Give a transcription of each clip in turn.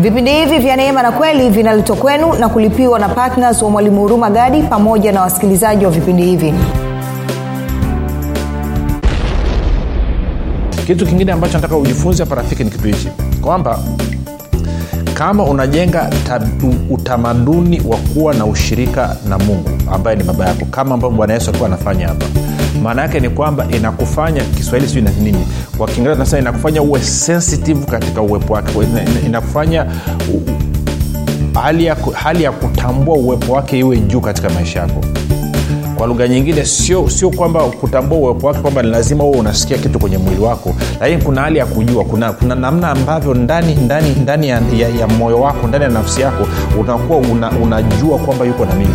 vipindi hivi vya neema na kweli vinaletwa kwenu na kulipiwa na ptns wa mwalimu huruma gadi pamoja na wasikilizaji wa vipindi hivi. Kitu kingine ambacho nataka ujifunze hapa rafiki ni kitu hichi kwamba kama unajenga tabu, utamaduni wa kuwa na ushirika na mungu ambaye ni baba yako kama ambavyo bwana yesu alikuwa anafanya hapa maana yake ni kwamba inakufanya kiswahili sijui na nini kwa kiingereza tunasema inakufanya uwe sensitive katika uwepo wake. Inakufanya hali ya, hali ya kutambua uwepo wake iwe juu katika maisha yako. Kwa lugha nyingine sio sio kwamba kutambua uwepo wake kwamba ni lazima huo unasikia kitu kwenye mwili wako lakini kuna hali ya kujua. Kuna, kuna namna ambavyo ndani ndani ndani ya, ya, ya moyo wako ndani ya nafsi yako unakuwa una, unajua kwamba yuko na mimi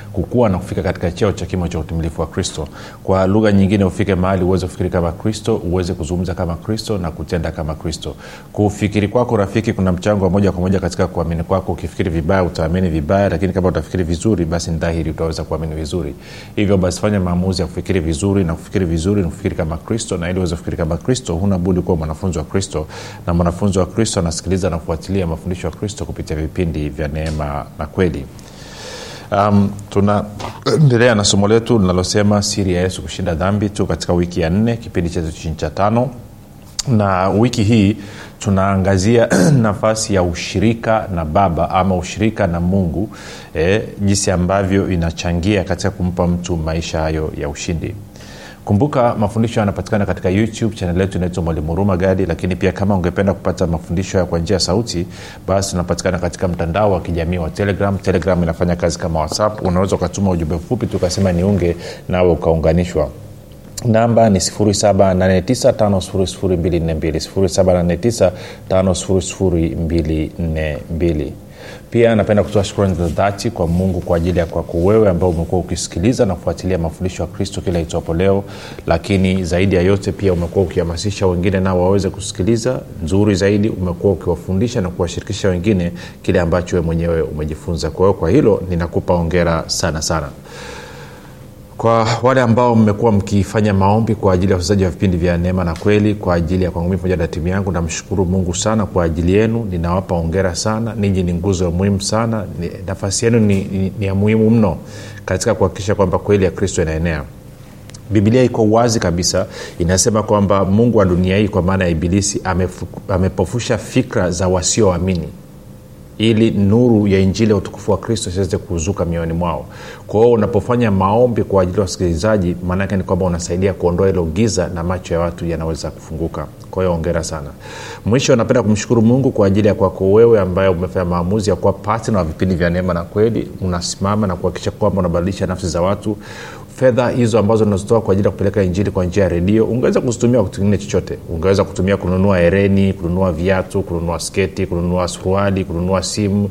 kukua na kufika katika cheo cha kimo cha utimilifu wa kristo. Kwa lugha nyingine ufike mahali uweze kufikiri kama kristo uweze kuzungumza kama kristo na kutenda kama kristo. Kufikiri kwako rafiki kuna mchango wa moja kwa moja katika kuamini kwako. Ukifikiri vibaya utaamini vibaya lakini kama utafikiri vizuri basi ni dhahiri utaweza kuamini vizuri. Hivyo basi fanya maamuzi ya kufikiri vizuri na kufikiri vizuri na kama kristo. Na ili uweze kufikiri kama kristo huna budi kuwa mwanafunzi wa kristo. Na mwanafunzi wa kristo anasikiliza na kufuatilia mafundisho ya kristo kupitia vipindi vya neema na kweli um, tunaendelea na somo letu linalosema siri ya yesu kushinda dhambi tu katika wiki ya nne kipindi chetu chini cha tano. Na wiki hii tunaangazia nafasi ya ushirika na baba ama ushirika na mungu eh, jinsi ambavyo inachangia katika kumpa mtu maisha hayo ya ushindi kumbuka mafundisho yanapatikana katika youtube chanel yetu inaitwa mwalimu huruma gadi lakini pia kama ungependa kupata mafundisho ya kwa njia sauti basi unapatikana katika mtandao wa kijamii wa telegram. Telegram inafanya kazi kama whatsapp. Unaweza ukatuma ujumbe mfupi tukasema niunge nawe ukaunganishwa. Namba ni 7895242 7895242 pia napenda kutoa shukrani za dhati kwa mungu kwa ajili ya kwako wewe ambao umekuwa ukisikiliza na kufuatilia mafundisho ya kristo kila itwapo leo. Lakini zaidi ya yote pia umekuwa ukihamasisha wengine nao waweze kusikiliza. Nzuri zaidi umekuwa ukiwafundisha na kuwashirikisha wengine kile ambacho we mwenyewe umejifunza. Kwa hiyo kwa hilo ninakupa ongera sana sana kwa wale ambao mmekuwa mkifanya maombi kwa ajili ya wachezaji wa vipindi vya neema na kweli kwa ajili ya kwangu mii pamoja na timu yangu namshukuru mungu sana kwa ajili yenu. Ninawapa ongera sana. Ninyi ni nguzo ya muhimu sana. Nafasi yenu ni, ni, ni ya muhimu mno katika kuhakikisha kwamba kweli ya kristo inaenea. Bibilia iko wazi kabisa. Inasema kwamba mungu wa dunia hii kwa maana ya ibilisi amepofusha fikra za wasioamini ili nuru ya injili ya utukufu wa kristo isiweze kuzuka mioyoni mwao. Kwa hiyo unapofanya maombi kwa ajili ya wasikilizaji maanaake ni kwamba unasaidia kuondoa hilo giza na macho ya watu yanaweza kufunguka. Kwa hiyo ongera sana. Mwisho napenda kumshukuru mungu kwa ajili ya kwako wewe ambaye umefanya maamuzi ya kuwa patna wa vipindi vya neema na kweli. Unasimama na kuhakikisha kwamba unabadilisha nafsi za watu fedha hizo ambazo unazitoa kwa ajili ya kupeleka injili kwa njia ya redio ungeweza kuzitumia kwa kitu kingine chochote. Ungeweza kutumia kununua hereni kununua viatu kununua sketi kununua suruali kununua simu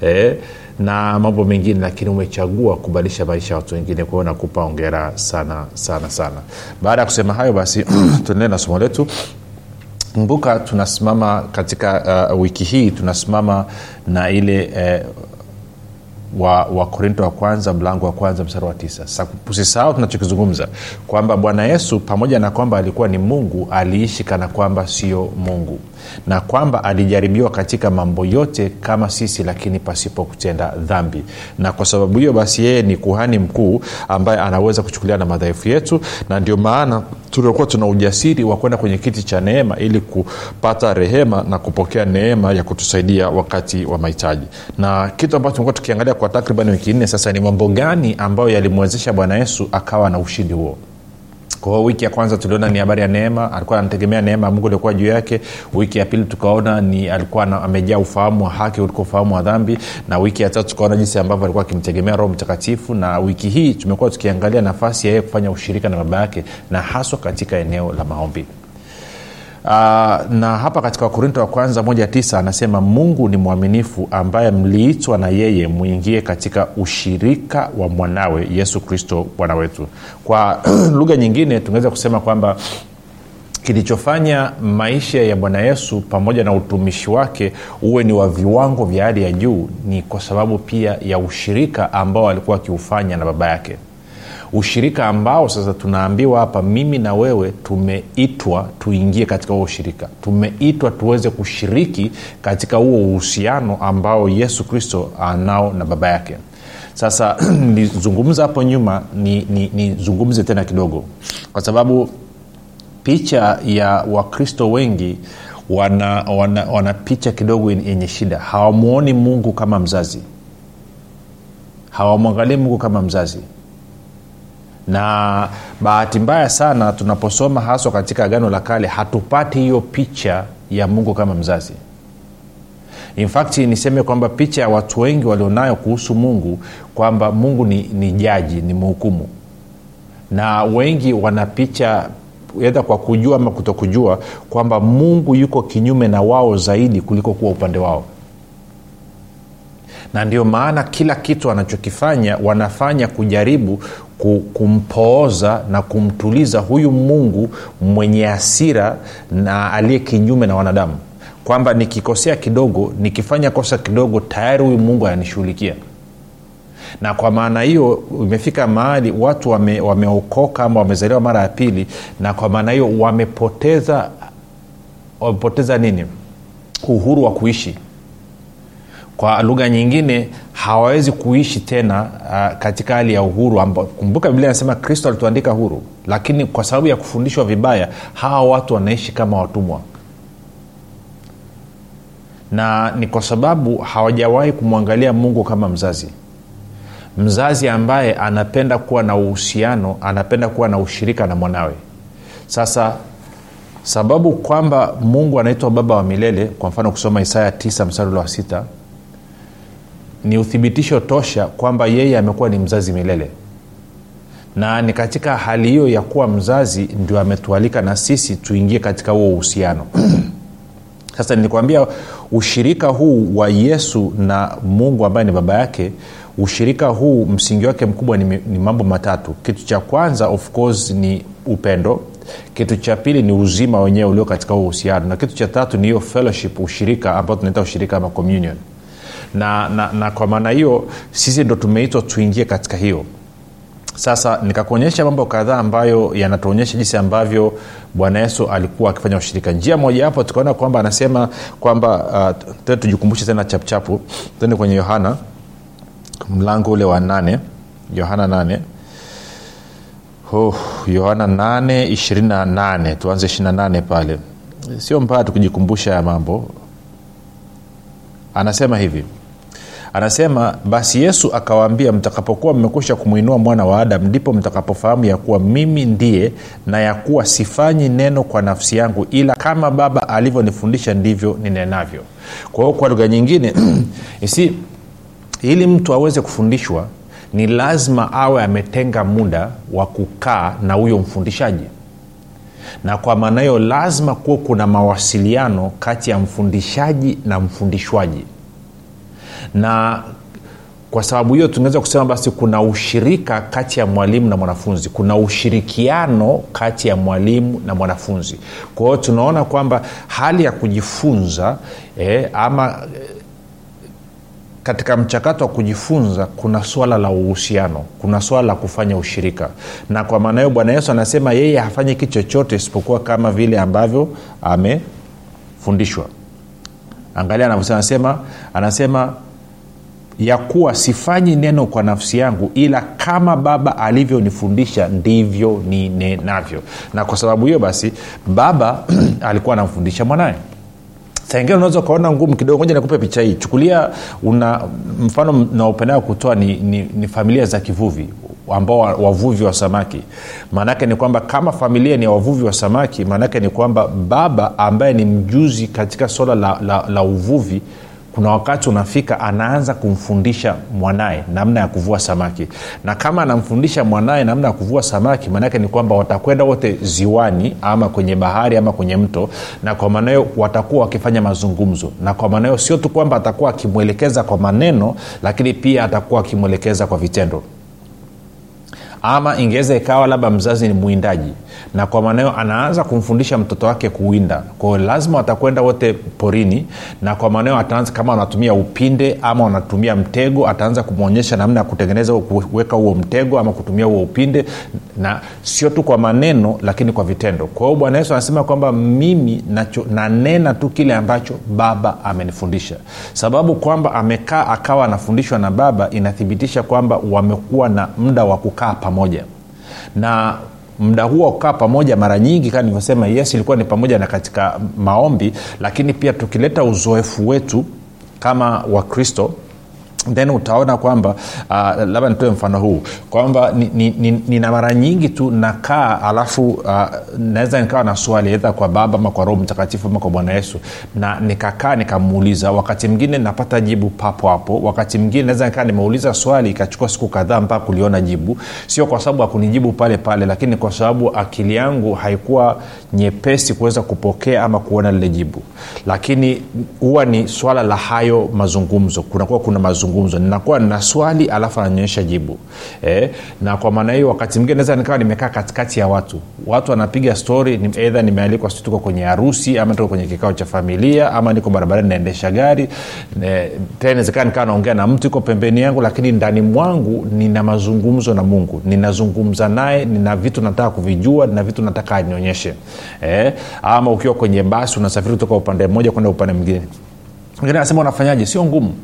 eh, na mambo mengine lakini umechagua kubadilisha maisha ya watu wengine. Kwa nakupa ongera sana sana sana. Baada ya kusema hayo basi tuendelee na somo letu. Kumbuka tunasimama katika uh, wiki hii tunasimama na ile uh, wa wakorinto wa kwanza mlango wa kwanza mstari wa tisa. Usisahau tunachokizungumza kwamba bwana yesu pamoja na kwamba alikuwa ni mungu aliishi kana kwamba sio mungu na kwamba alijaribiwa katika mambo yote kama sisi lakini pasipo kutenda dhambi. Na kwa sababu hiyo basi yeye ni kuhani mkuu ambaye anaweza kuchukulia na madhaifu yetu na ndio maana tuliokuwa tuna ujasiri wa kwenda kwenye kiti cha neema ili kupata rehema na kupokea neema ya kutusaidia wakati wa mahitaji. Na kitu ambacho tumekuwa tukiangalia kwa takriban wiki nne sasa ni mambo gani ambayo yalimwezesha bwana yesu akawa na ushindi huo kwa wiki ya kwanza tuliona ni habari ya neema alikuwa anategemea neema ya mungu iliokuwa juu yake. Wiki ya pili tukaona ni alikuwa amejaa ufahamu wa haki ulikuwa ufahamu wa dhambi. Na wiki ya tatu tukaona jinsi ambavyo alikuwa akimtegemea roho mtakatifu. Na wiki hii tumekuwa tukiangalia nafasi ya yeye kufanya ushirika na baba yake na haswa katika eneo la maombi uh, na hapa katika wakorinto wa kwanza moja tisa anasema mungu ni mwaminifu ambaye mliitwa na yeye mwingie katika ushirika wa mwanawe yesu kristo bwana wetu. Kwa lugha nyingine tungeweza kusema kwamba kilichofanya maisha ya bwana yesu pamoja na utumishi wake uwe ni wa viwango vya hali ya juu ni kwa sababu pia ya ushirika ambao alikuwa akiufanya na baba yake ushirika ambao sasa tunaambiwa hapa mimi na wewe tumeitwa tuingie katika huo ushirika. Tumeitwa tuweze kushiriki katika huo uhusiano ambao yesu kristo anao na baba yake. Sasa nilizungumza hapo nyuma nizungumze ni, ni tena kidogo. Kwa sababu picha ya wakristo wengi wana, wana, wana picha kidogo yenye shida. Hawamwoni mungu kama mzazi. Hawamwangalii mungu kama mzazi na bahati mbaya sana tunaposoma haswa katika agano la kale hatupati hiyo picha ya mungu kama mzazi. Infakti niseme kwamba picha ya watu wengi walionayo kuhusu mungu kwamba mungu ni, ni jaji ni mhukumu. Na wengi wana picha edha kwa kujua ama kutokujua kwamba mungu yuko kinyume na wao zaidi kuliko kuwa upande wao. Na ndio maana kila kitu wanachokifanya wanafanya kujaribu kumpooza na kumtuliza huyu mungu mwenye asira na aliye kinyume na wanadamu. Kwamba nikikosea kidogo nikifanya kosa kidogo tayari huyu mungu ananishughulikia. Na kwa maana hiyo imefika mahali watu wameokoka wame ama wamezaliwa mara ya pili na kwa maana hiyo wamepoteza wamepoteza nini? Uhuru wa kuishi kwa lugha nyingine hawawezi kuishi tena uh, katika hali ya uhuru kumbuka biblia inasema kristo alituandika huru lakini kwa sababu ya kufundishwa vibaya hawa watu wanaishi kama watumwa. Na ni kwa sababu hawajawahi kumwangalia mungu kama mzazi. Mzazi ambaye anapenda kuwa na uhusiano anapenda kuwa na ushirika na mwanawe. Sasa sababu kwamba mungu anaitwa baba wa milele kwa mfano kusoma isaya 9 mstari wa sita ni uthibitisho tosha kwamba yeye amekuwa ni mzazi milele. Na ni katika hali hiyo ya kuwa mzazi ndio ametualika na sisi tuingie katika huo uhusiano. Sasa nilikwambia ushirika huu wa yesu na mungu ambaye ni baba yake ushirika huu msingi wake mkubwa ni, ni mambo matatu. Kitu cha kwanza of course ni upendo. Kitu cha pili ni uzima wenyewe ulio katika huo uhusiano. Na kitu cha tatu ni hiyo fellowship ushirika ambao tunaita ushirika ama communion na, na, na kwa maana hiyo sisi ndo tumeitwa tuingie katika hiyo. Sasa nikakuonyesha mambo kadhaa ambayo yanatuonyesha jinsi ambavyo bwana yesu alikuwa akifanya ushirika. Njia mojawapo tukaona kwamba anasema kwamba uh, tujikumbushe tena chapuchapu tende kwenye yohana mlango ule wa nane. Yohana nane. Oh, nane ishirini na nane. Tuanze ishiri na nane pale. Sio mbaya tukijikumbusha ya mambo. Anasema hivi anasema basi yesu akawaambia mtakapokuwa mmekwisha kumwinua mwana wa adamu ndipo mtakapofahamu ya kuwa mimi ndiye na ya kuwa sifanyi neno kwa nafsi yangu ila kama baba alivyonifundisha ndivyo ninenavyo. Kwa hiyo kwa lugha nyingine isi ili mtu aweze kufundishwa ni lazima awe ametenga muda wa kukaa na huyo mfundishaji. Na kwa maana hiyo lazima kuwa kuna mawasiliano kati ya mfundishaji na mfundishwaji na kwa sababu hiyo tunaweza kusema basi kuna ushirika kati ya mwalimu na mwanafunzi. Kuna ushirikiano kati ya mwalimu na mwanafunzi. Kwa hiyo tunaona kwamba hali ya kujifunza eh, ama katika mchakato wa kujifunza kuna swala la uhusiano kuna swala la kufanya ushirika. Na kwa maana hiyo bwana yesu anasema yeye hafanyi kitu chochote isipokuwa kama vile ambavyo amefundishwa. Angalia anavyosema anasema anasema ya kuwa sifanyi neno kwa nafsi yangu ila kama baba alivyonifundisha ndivyo ninenavyo. Na kwa sababu hiyo basi baba alikuwa anamfundisha mwanaye saingine unaweza ukaona ngumu kidogo moja nikupe picha hii. Chukulia una mfano naupendao kutoa ni, ni, ni familia za kivuvi ambao wavuvi wa samaki. Maanaake ni kwamba kama familia ni wavuvi wa samaki maanaake ni kwamba baba ambaye ni mjuzi katika swala la, la, la uvuvi kuna wakati unafika anaanza kumfundisha mwanaye namna ya kuvua samaki. Na kama anamfundisha mwanaye namna ya kuvua samaki maanaake ni kwamba watakwenda wote ziwani ama kwenye bahari ama kwenye mto na kwa maana hiyo watakuwa wakifanya mazungumzo. Na kwa maana hiyo sio tu kwamba atakuwa akimwelekeza kwa maneno lakini pia atakuwa akimwelekeza kwa vitendo ama ingeweza ikawa labda mzazi ni mwindaji. Na kwa maanao anaanza kumfundisha mtoto wake kuwinda. Kwao lazima watakwenda wote porini. Na kwa maanao ataanza kama wanatumia upinde ama wanatumia mtego ataanza kumwonyesha namna ya kutengeneza kuweka huo mtego ama kutumia huo upinde. Na sio tu kwa maneno lakini kwa vitendo. Kwa hiyo bwana yesu anasema kwamba mimi nanena tu kile ambacho baba amenifundisha. Sababu kwamba amekaa akawa anafundishwa na baba inathibitisha kwamba wamekuwa na muda wa kukaa na muda huo wa kukaa pamoja mara nyingi kama nilivyosema yes ilikuwa ni pamoja na katika maombi lakini pia tukileta uzoefu wetu kama wakristo then utaona kwamba uh, labda nitoe mfano huu kwamba nina ni, ni, ni mara nyingi tu nakaa alafu uh, naweza nikawa na swali edha kwa baba ama kwa roho mtakatifu ama kwa bwana yesu na nikakaa nikamuuliza wakati mwingine napata jibu papo hapo wakati mwingine naweza nikaa nimeuliza swali ikachukua siku kadhaa mpaka kuliona jibu. Sio kwa sababu akunijibu pale pale lakini kwa sababu akili yangu haikuwa nyepesi kuweza kupokea ama kuona lile jibu. Lakini huwa ni swala la hayo mazungumzo. Kunakuwa kuna mazungumzo mazungumzo. Ninakuwa nina swali alafu ananyonyesha jibu. Eh, na kwa maana hiyo wakati mwingine naweza nikawa nimekaa katikati ya watu. Watu wanapiga stori ni, nimealikwa si tuko kwenye harusi ama tuko kwenye kikao cha familia ama niko barabarani naendesha gari. Ne, tena inawezekana nikawa naongea na mtu iko pembeni yangu lakini ndani mwangu nina mazungumzo na mungu. Ninazungumza naye nina vitu nataka kuvijua nina vitu nataka anionyeshe eh, ama ukiwa kwenye basi unasafiri kutoka upande mmoja kwenda upande mwingine. Mwingine anasema unafanyaje? Sio ngumu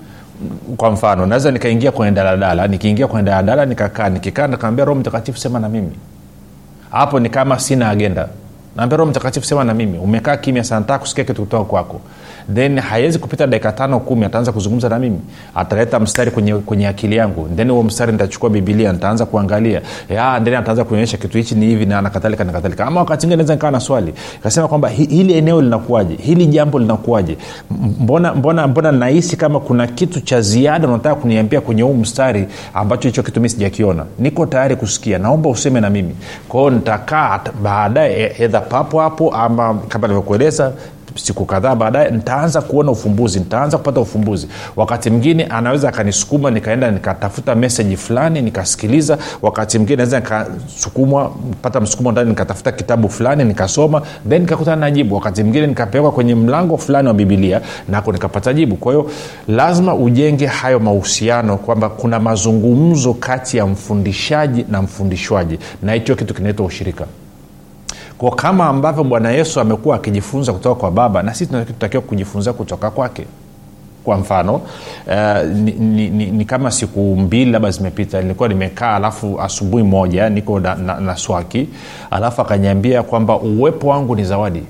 kwa mfano naweza nikaingia kwenye daladala nikiingia kwenye daladala nikakaa nikikaa nikaambia roho mtakatifu sema na mimi. Hapo ni kama sina agenda naambia roho mtakatifu sema na mimi umekaa kimya sana kusikia kitu kutoka kwako. Then haiwezi kupita dakika tano kumi ataanza kuzungumza na mimi. Ataleta mstari kwenye, kwenye akili yangu. Then huo mstari nitachukua bibilia nitaanza kuangalia. Then ataanza kuonyesha kitu hichi ni hivi na nakadhalika nakadhalika ama wakati ingine naweza nikawa na swali. Kasema kwamba hili eneo linakuwaje? Hili jambo linakuwaje? Mbona mbona mbona nahisi kama kuna kitu cha ziada unataka kuniambia kwenye huu mstari ambacho hicho kitu mi sijakiona? Niko tayari kusikia. Naomba useme na mimi. Kwao nitakaa baadaye edha papo hapo ama kama nilivyokueleza siku kadhaa baadaye nitaanza kuona ufumbuzi nitaanza kupata ufumbuzi. Wakati mwingine anaweza akanisukuma nikaenda nikatafuta meseji fulani nikasikiliza. Wakati mwingine naweza nikasukumwa pata msukumo ndani nikatafuta kitabu fulani nikasoma then nikakutana na jibu. Wakati mwingine nikapelekwa kwenye mlango fulani wa bibilia nako nikapata jibu. Kwa hiyo lazima ujenge hayo mahusiano kwamba kuna mazungumzo kati ya mfundishaji na mfundishwaji na hicho kitu kinaitwa ushirika kwa kama ambavyo bwana yesu amekuwa akijifunza kutoka kwa baba na sisi tunatakiwa kujifunza kutoka kwake. Kwa mfano uh, ni, ni, ni, ni kama siku mbili labda zimepita nilikuwa nimekaa alafu asubuhi moja niko na, na, na swaki alafu akanyambia kwamba uwepo wangu ni zawadi.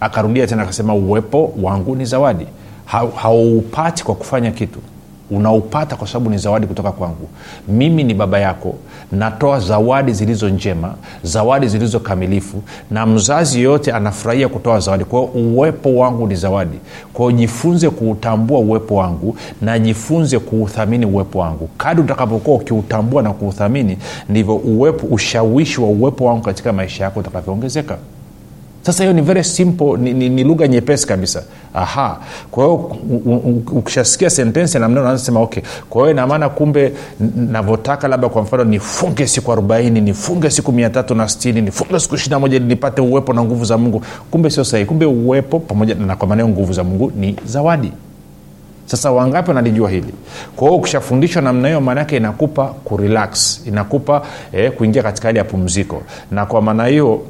Akarudia tena akasema uwepo wangu ni zawadi. Haupati ha, kwa kufanya kitu unaupata kwa sababu ni zawadi kutoka kwangu. Mimi ni baba yako natoa zawadi zilizo njema zawadi zilizo kamilifu na mzazi yoyote anafurahia kutoa zawadi. Kwao uwepo wangu ni zawadi. Kwao jifunze kuutambua uwepo wangu na jifunze kuuthamini uwepo wangu. Kadi utakapokuwa ukiutambua na kuuthamini ndivyo uwepo ushawishi wa uwepo wangu katika maisha yako utakavyoongezeka sasa hiyo ni very simple ni, ni, ni lugha nyepesi kabisa. Aha. Kwa hiyo ukishasikia sentensi namna unaanza sema okay. Kwa hiyo inamaana kumbe navyotaka labda kwa mfano nifunge siku arobaini nifunge siku mia tatu na stini nifunge siku ishiri na moja nipate uwepo na nguvu za mungu. Kumbe sio sahihi. Kumbe uwepo pamoja na kwa maneo nguvu za mungu ni zawadi. Sasa wangapi wanalijua hili? Kwa hiyo ukishafundishwa namna hiyo maanaake inakupa kurelax inakupa eh, kuingia katika hali ya pumziko. Na kwa maana hiyo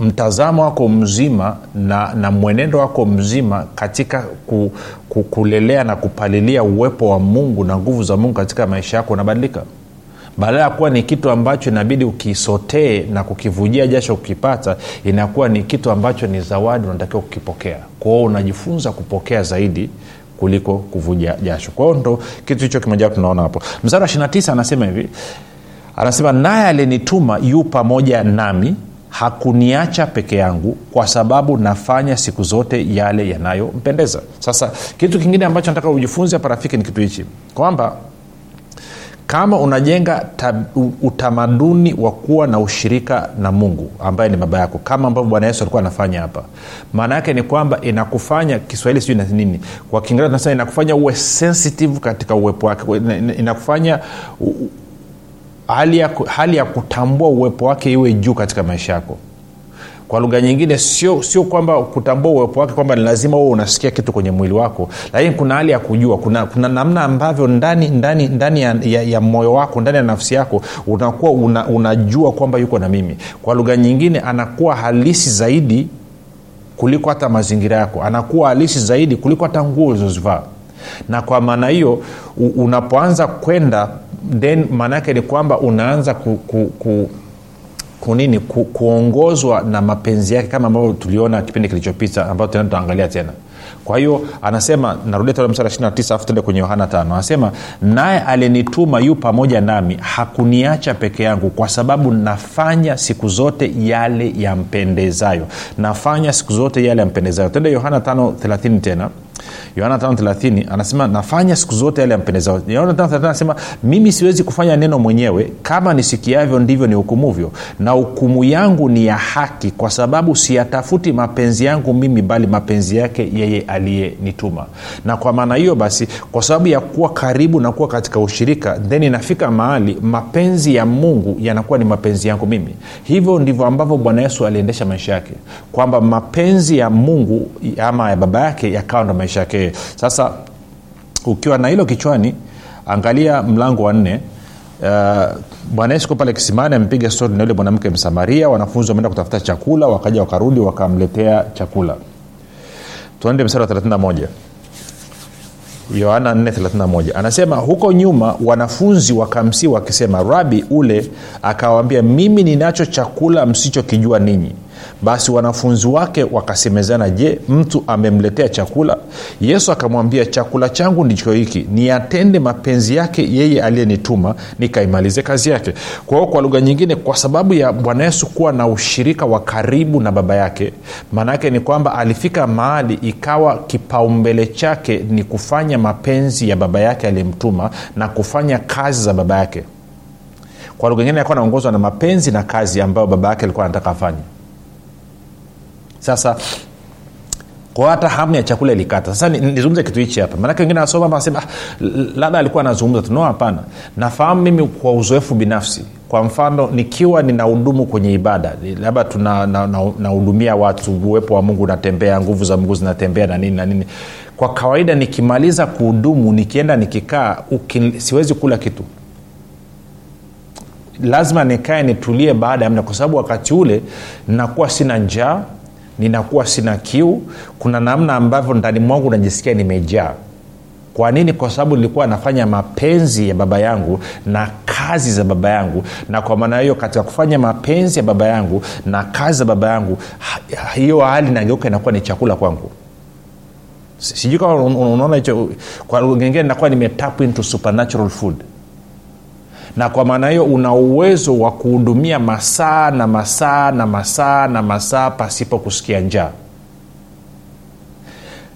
mtazamo wako mzima na, na mwenendo wako mzima katika ku, ku, kulelea na kupalilia uwepo wa mungu na nguvu za mungu katika maisha yako unabadilika? Badala ya kuwa ni kitu ambacho inabidi ukisotee na kukivujia jasho kukipata inakuwa ni kitu ambacho ni zawadi unatakiwa kukipokea. Kwao unajifunza kupokea zaidi kuliko kuvuja jasho. Kwao ndo kitu hicho kimoja tunaona hapo. Msara wa 9 anasema hivi. Anasema naye alinituma yu pamoja nami hakuniacha peke yangu kwa sababu nafanya siku zote yale yanayompendeza. Sasa kitu kingine ambacho nataka ujifunze hapa rafiki ni kitu hichi. Kwamba kama unajenga tab, utamaduni wa kuwa na ushirika na mungu ambaye ni baba yako kama ambavyo bwana yesu alikuwa anafanya hapa. Maana yake ni kwamba inakufanya kiswahili sijui nini kwa kiingereza tunasema inakufanya uwe sensitive katika uwepo wake. Inakufanya hali ya, hali ya kutambua uwepo wake iwe juu katika maisha yako. Kwa lugha nyingine sio sio kwamba kutambua uwepo wake kwamba ni lazima huo unasikia kitu kwenye mwili wako lakini kuna hali ya kujua. Kuna, kuna namna ambavyo ndani ndani ndani ya, ya, ya moyo wako ndani ya nafsi yako unakuwa una, unajua kwamba yuko na mimi. Kwa lugha nyingine anakuwa halisi zaidi kuliko hata mazingira yako. Anakuwa halisi zaidi kuliko hata nguo ulizozivaa na kwa maana hiyo unapoanza kwenda then maana yake ni kwamba unaanza ku, ku, ku kunini ku, kuongozwa na mapenzi yake kama ambavyo tuliona kipindi kilichopita ambayo tena tutaangalia tena. Kwa hiyo anasema narudia tena msara 29 afu tuende kwenye yohana tano. Anasema naye alinituma yu pamoja nami hakuniacha peke yangu kwa sababu nafanya siku zote yale yampendezayo nafanya siku zote yale yampendezayo tende yohana 5 tena yohana 5 anasema nafanya siku zote yale yampendezao yohana 5 anasema mimi siwezi kufanya neno mwenyewe kama nisikiavyo ndivyo ni hukumuvyo na hukumu yangu ni ya haki kwa sababu siyatafuti mapenzi yangu mimi bali mapenzi yake yeye aliyenituma. Na kwa maana hiyo basi kwa sababu ya kuwa karibu na kuwa katika ushirika then inafika mahali mapenzi ya mungu yanakuwa ni mapenzi yangu mimi. Hivyo ndivyo ambavyo bwana yesu aliendesha maisha yake kwamba mapenzi ya mungu ama ya baba yake yakawa ndo maisha yake sasa ukiwa na hilo kichwani angalia mlango wa nne. Uh, bwana yesu pale kisimani amepiga stori na yule mwanamke msamaria. Wanafunzi wameenda kutafuta chakula wakaja wakarudi wakamletea chakula. Tuende msara wa 31 yohana 431 anasema huko nyuma wanafunzi wakamsii wakisema rabi ule akawambia mimi ninacho chakula msichokijua ninyi basi wanafunzi wake wakasemezana je mtu amemletea chakula? Yesu akamwambia chakula changu ndicho hiki niyatende mapenzi yake yeye aliyenituma nikaimalize kazi yake. Kwa hiyo kwa lugha nyingine kwa sababu ya bwana yesu kuwa na ushirika wa karibu na baba yake maanaake ni kwamba alifika mahali ikawa kipaumbele chake ni kufanya mapenzi ya baba yake aliyemtuma na kufanya kazi za baba yake. Kwa lugha nyingine alikuwa anaongozwa na mapenzi na kazi ambayo baba yake alikuwa anataka afanye sasa hata hamu ya chakula ilikata. Sasa nizungumze kitu hichi hapa. Maanake wengine anasoma anasema ah, labda alikuwa anazungumza tu. No hapana. Nafahamu mimi kwa uzoefu binafsi. Kwa mfano nikiwa ninahudumu kwenye ibada labda tunahudumia na, watu uwepo wa mungu unatembea nguvu za mungu zinatembea na nini na nini. Kwa kawaida nikimaliza kuhudumu nikienda nikikaa siwezi kula kitu. Lazima nikae nitulie baada ya mda kwa sababu wakati ule nakuwa sina njaa ninakuwa sina kiu. Kuna namna ambavyo ndani mwangu najisikia nimejaa. Kwa nini? Kwa sababu nilikuwa nafanya mapenzi ya baba yangu na kazi za baba yangu. Na kwa maana hiyo katika kufanya mapenzi ya baba yangu na kazi za baba yangu hiyo hali nageuka inakuwa ni chakula kwangu. Sijui kama unaona hicho. Kwa lugha nakuwa nimetap into supernatural food na kwa maana hiyo una uwezo wa kuhudumia masaa na masaa na masaa na masaa pasipo kusikia njaa.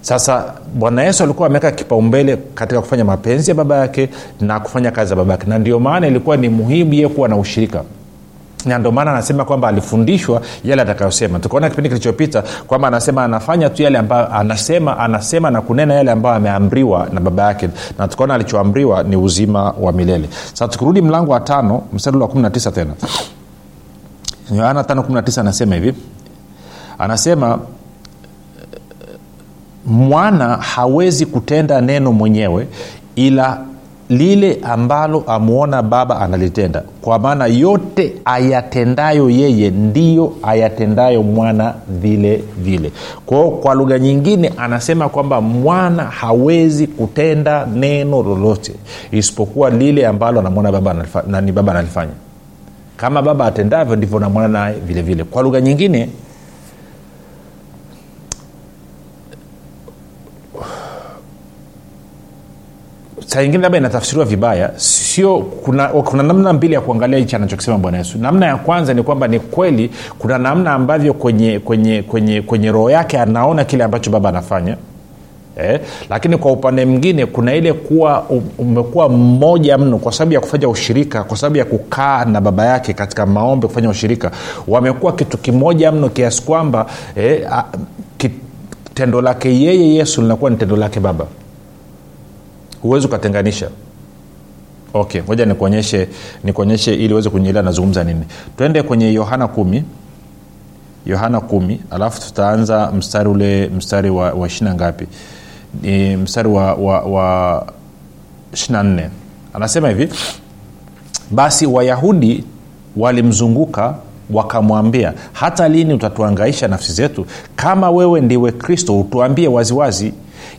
Sasa bwana yesu alikuwa ameweka kipaumbele katika kufanya mapenzi ya baba yake na kufanya kazi za baba yake. Na ndio maana ilikuwa ni muhimu ye kuwa na ushirika na ndio maana anasema kwamba alifundishwa yale atakayosema. Tukaona kipindi kilichopita kwamba anasema anafanya tu yale ambayo anasema anasema na kunena yale ambayo ameamriwa na baba yake. Na tukaona alichoamriwa ni uzima wa milele. Sasa tukirudi mlango wa tano mstari wa 19 tena. Yohana 519 anasema hivi. Anasema mwana hawezi kutenda neno mwenyewe ila lile ambalo amwona baba analitenda. Kwa maana yote ayatendayo yeye ndiyo ayatendayo mwana vile vile. Kwao kwa lugha nyingine anasema kwamba mwana hawezi kutenda neno lolote isipokuwa lile ambalo anamwona baba nani baba analifanya. Kama baba atendavyo ndivyo namwona naye vile vile. Kwa lugha nyingine saa nyingine labda inatafsiriwa vibaya sio kuna, kuna namna mbili ya kuangalia hichi anachokisema bwana yesu. Namna ya kwanza ni kwamba ni kweli kuna namna ambavyo kwenye kwenye kwenye kwenye roho yake anaona kile ambacho baba anafanya Eh, lakini kwa upande mwingine kuna ile kuwa umekuwa mmoja mno kwa sababu ya kufanya ushirika kwa sababu ya kukaa na baba yake katika maombi kufanya ushirika. Wamekuwa kitu kimoja mno kiasi kwamba eh, tendo lake yeye yesu linakuwa ni tendo lake baba huwezi ukatenganisha. Okay ngoja nikuonyeshe nikuonyeshe ili uweze kunyelea nazungumza nini. Twende kwenye yohana kumi. Yohana kumi alafu tutaanza mstari ule mstari wa, wa ishina ngapi? Ni mstari wa, wa, wa ishina nne. Anasema hivi basi wayahudi walimzunguka wakamwambia hata lini utatuangaisha nafsi zetu? Kama wewe ndiwe kristo utuambie waziwazi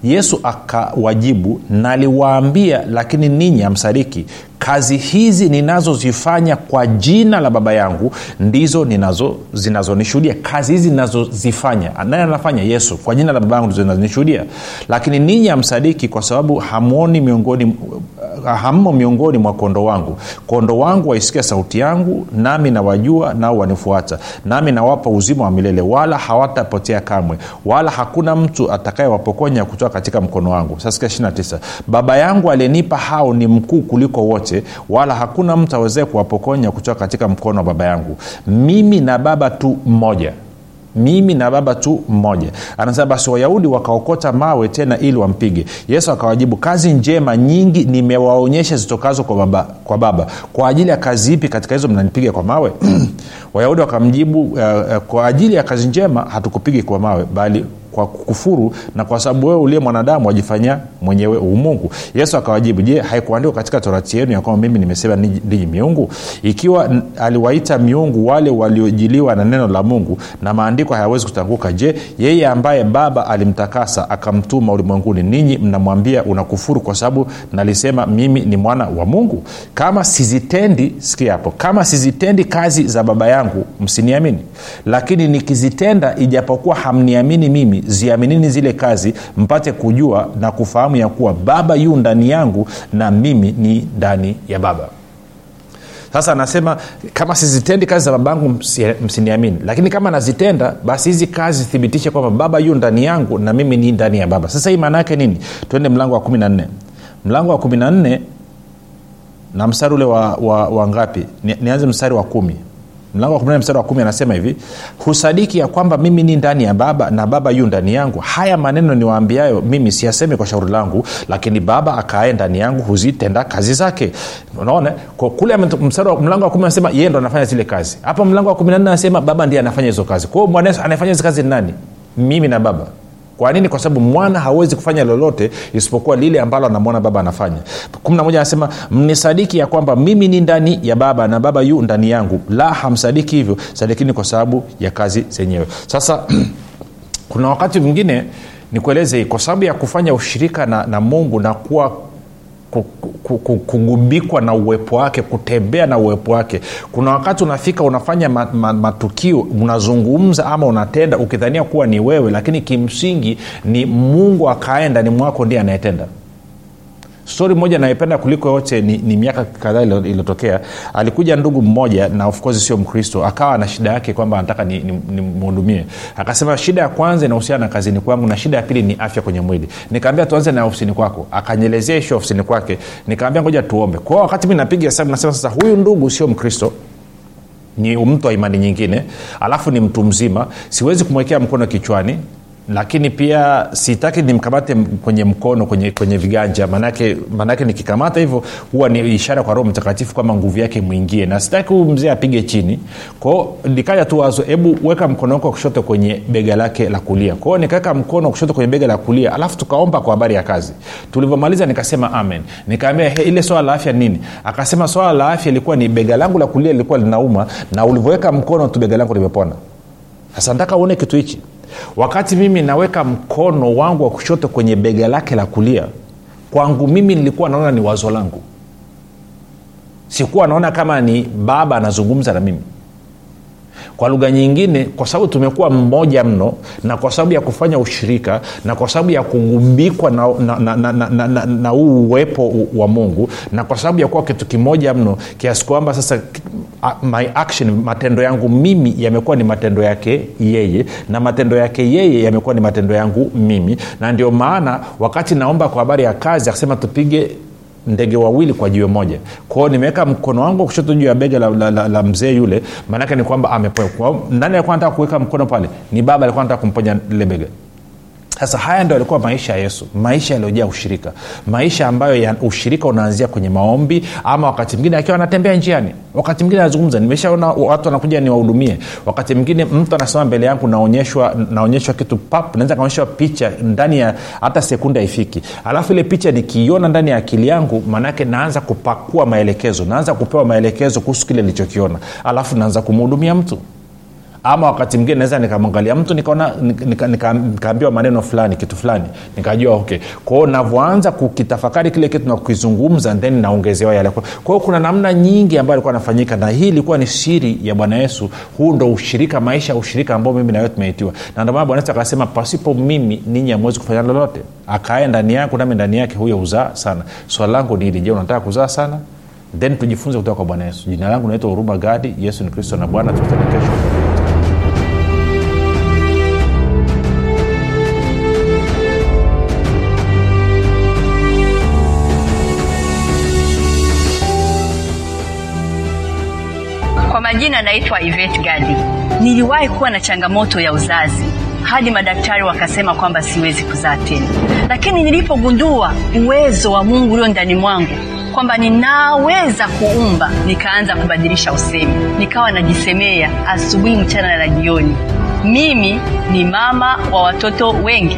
yesu akawajibu naliwaambia lakini ninyi amsadiki kazi hizi ninazozifanya kwa jina la baba yangu ndizo ninazo zinazonishuhudia. Kazi hizi ninazozifanya naye anafanya? Yesu. Kwa jina la baba yangu ndizo zinazonishuhudia lakini ninyi amsadiki kwa sababu hamwoni miongoni hammo miongoni mwa kondo wangu. Kondo wangu waisikia sauti yangu nami nawajua nao wanifuata. Nami nawapa uzima wa milele wala hawatapotea kamwe. Wala hakuna mtu atakayewapokonya kutoka katika mkono wangu. Sasa 9 baba yangu aliyenipa hao ni mkuu kuliko wote wala hakuna mtu awezee kuwapokonya kutoka katika mkono wa baba yangu. Mimi na baba tu mmoja mimi na baba tu mmoja. Anasema basi wayahudi wakaokota mawe tena ili wampige. Yesu akawajibu kazi njema nyingi nimewaonyesha zitokazo kwa baba, kwa baba. Kwa ajili ya kazi ipi katika hizo mnanipiga kwa mawe? Wayahudi wakamjibu uh, uh, kwa ajili ya kazi njema hatukupigi kwa mawe bali kwa kufuru na kwa sababu wewe uliye mwanadamu wajifanyia mwenyewe umungu yesu akawajibu je haikuandikwa katika torati yenu ya kwamba mimi nimesema ninyi miungu? Ikiwa aliwaita miungu wale waliojiliwa na neno la mungu na maandiko hayawezi kutanguka je yeye ambaye baba alimtakasa akamtuma ulimwenguni ninyi mnamwambia unakufuru kwa sababu nalisema mimi ni mwana wa mungu? Kama sizitendi sikia hapo kama sizitendi kazi za baba yangu msiniamini. Lakini nikizitenda ijapokuwa hamniamini mimi ziaminini zile kazi mpate kujua na kufahamu ya kuwa baba yu ndani yangu na mimi ni ndani ya baba. Sasa anasema kama sizitendi kazi za babangu msiniamini. Lakini kama nazitenda basi hizi kazi thibitishe kwamba baba yu ndani yangu na mimi ni ndani ya baba. Sasa hii maana yake nini? Twende mlango wa kumi na nne. Mlango wa kumi na nne na mstari ule wa, wa, wa ngapi? Nianze mstari wa kumi mlango wa kumi mstari wa kumi anasema hivi husadiki ya kwamba mimi ni ndani ya baba na baba yu ndani yangu. Haya maneno niwaambiayo mimi siyasemi kwa shauri langu lakini baba akaae ndani yangu huzitenda kazi zake. Unaona? Kule mlango wa kumi anasema yeye ndo anafanya zile kazi. Hapa mlango wa kumi na nne anasema baba ndiye anafanya hizo kazi. Kwao mwana anayefanya hizi kazi ni nani? Mimi na baba kwa nini? Kwa sababu mwana hawezi kufanya lolote isipokuwa lile ambalo anamwona baba anafanya. Kumi na moja anasema mnisadiki ya kwamba mimi ni ndani ya baba na baba yu ndani yangu. La hamsadiki hivyo. Sadikini kwa sababu ya kazi zenyewe. Sasa kuna wakati mwingine nikueleze kwa sababu ya kufanya ushirika na, na mungu na kuwa kugubikwa na uwepo wake kutembea na uwepo wake. Kuna wakati unafika unafanya ma, ma, matukio unazungumza ama unatenda ukidhania kuwa ni wewe lakini kimsingi ni mungu akaenda ni mwako ndiye anayetenda stori moja naipenda kuliko yote ni, ni miaka kadhaa iliyotokea. Alikuja ndugu mmoja na of course sio mkristo akawa na shida yake kwamba anataka nimhudumie ni, ni akasema shida ya kwanza inahusiana na kazini kwangu na shida ya pili ni afya kwenye mwili. Nikaambia tuanze na ofisini kwako. Akanyelezea ishu ofisini kwake. Nikaambia ngoja tuombe. Kwao wakati mi napiga hesabu nasema sasa huyu ndugu sio mkristo ni mtu wa imani nyingine alafu ni mtu mzima siwezi kumwekea mkono kichwani lakini pia sitaki nimkamate kwenye mkono kwenye, kwenye viganja. Manake, manake nikikamata hivyo huwa ni ishara kwa roho mtakatifu kwamba nguvu yake mwingie na sitaki huyu mzee apige chini. Kwao nikaja tu wazo hebu weka mkono wako wa kushoto kwenye bega lake la kulia. Kwao nikaweka mkono kushoto kwenye bega la kulia alafu tukaomba kwa habari ya kazi. Tulivyomaliza nikasema amen. Nikaambia hey, ile swala la afya nini? Akasema swala la afya ilikuwa ni bega langu la kulia lilikuwa linauma na ulivyoweka mkono tu bega langu limepona. Sasa nataka uone kitu hichi wakati mimi naweka mkono wangu wa kushoto kwenye bega lake la kulia kwangu mimi nilikuwa naona ni wazo langu. Sikuwa naona kama ni baba anazungumza na mimi kwa lugha nyingine kwa sababu tumekuwa mmoja mno na kwa sababu ya kufanya ushirika na kwa sababu ya kugumbikwa na, na, na, na, na, na, na, na huu uwepo wa mungu na kwa sababu ya kuwa kitu kimoja mno kiasi kwamba sasa my action matendo yangu mimi yamekuwa ni matendo yake yeye na matendo yake yeye yamekuwa ni matendo yangu mimi. Na ndio maana wakati naomba kwa habari ya kazi akasema tupige ndege wawili kwa jiwe moja. Kwao nimeweka mkono wangu wa kushoto juu ya bega la, la, la, la mzee yule. Maanake ni kwamba ameponya. Nani alikuwa nataka kuweka mkono pale ni baba alikuwa nataka kumponya lile bega sasa haya ndo alikuwa maisha ya yesu maisha yaliyojaa ushirika maisha ambayo ya ushirika unaanzia kwenye maombi ama wakati mwingine akiwa anatembea njiani wakati mwingine anazungumza nimeshaona watu wanakuja niwahudumie wakati mwingine mtu anasema mbele yangu naonyeshwa naonyeshwa kitu pap naweza kaonyeshwa picha ndani ya hata sekunde haifiki. Alafu ile picha nikiiona ndani ya akili yangu maanaake naanza kupakua maelekezo naanza kupewa maelekezo kuhusu kile nilichokiona. Alafu naanza kumhudumia mtu ama wakati mwingine naweza nikamwangalia mtu nikaona nika, nika, nikaambiwa maneno fulani kitu fulani nikajua okay. Kwao navyoanza kukitafakari kile kitu na kukizungumza then naongezewa yale. Kwao kuna namna nyingi ambayo alikuwa anafanyika na hii ilikuwa ni siri ya bwana yesu. Huu ndo ushirika maisha ushirika ambao mimi nawewe tumeitiwa. Na ndio bwana yesu akasema pasipo mimi ninyi amwezi kufanya lolote. Akae ndani yangu nami ndani yake huyo uzaa sana. Swali langu ni hili unataka kuzaa sana? Then tujifunze kutoka kwa bwana yesu. Jina langu naitwa huruma gadi yesu ni kristo na bwana tukutane kesho majina naitwa ivet gadi. Niliwahi kuwa na changamoto ya uzazi hadi madaktari wakasema kwamba siwezi kuzaa tena. Lakini nilipogundua uwezo wa mungu ulio ndani mwangu kwamba ninaweza kuumba nikaanza kubadilisha usemi. Nikawa najisemea asubuhi mchana na jioni. Mimi ni mama wa watoto wengi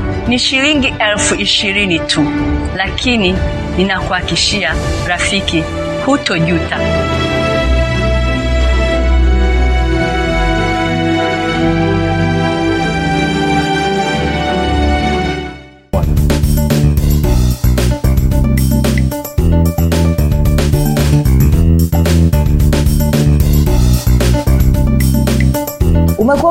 ni shilingi elfu ishirini tu lakini ninakuhakishia rafiki hutojuta. Umekuwa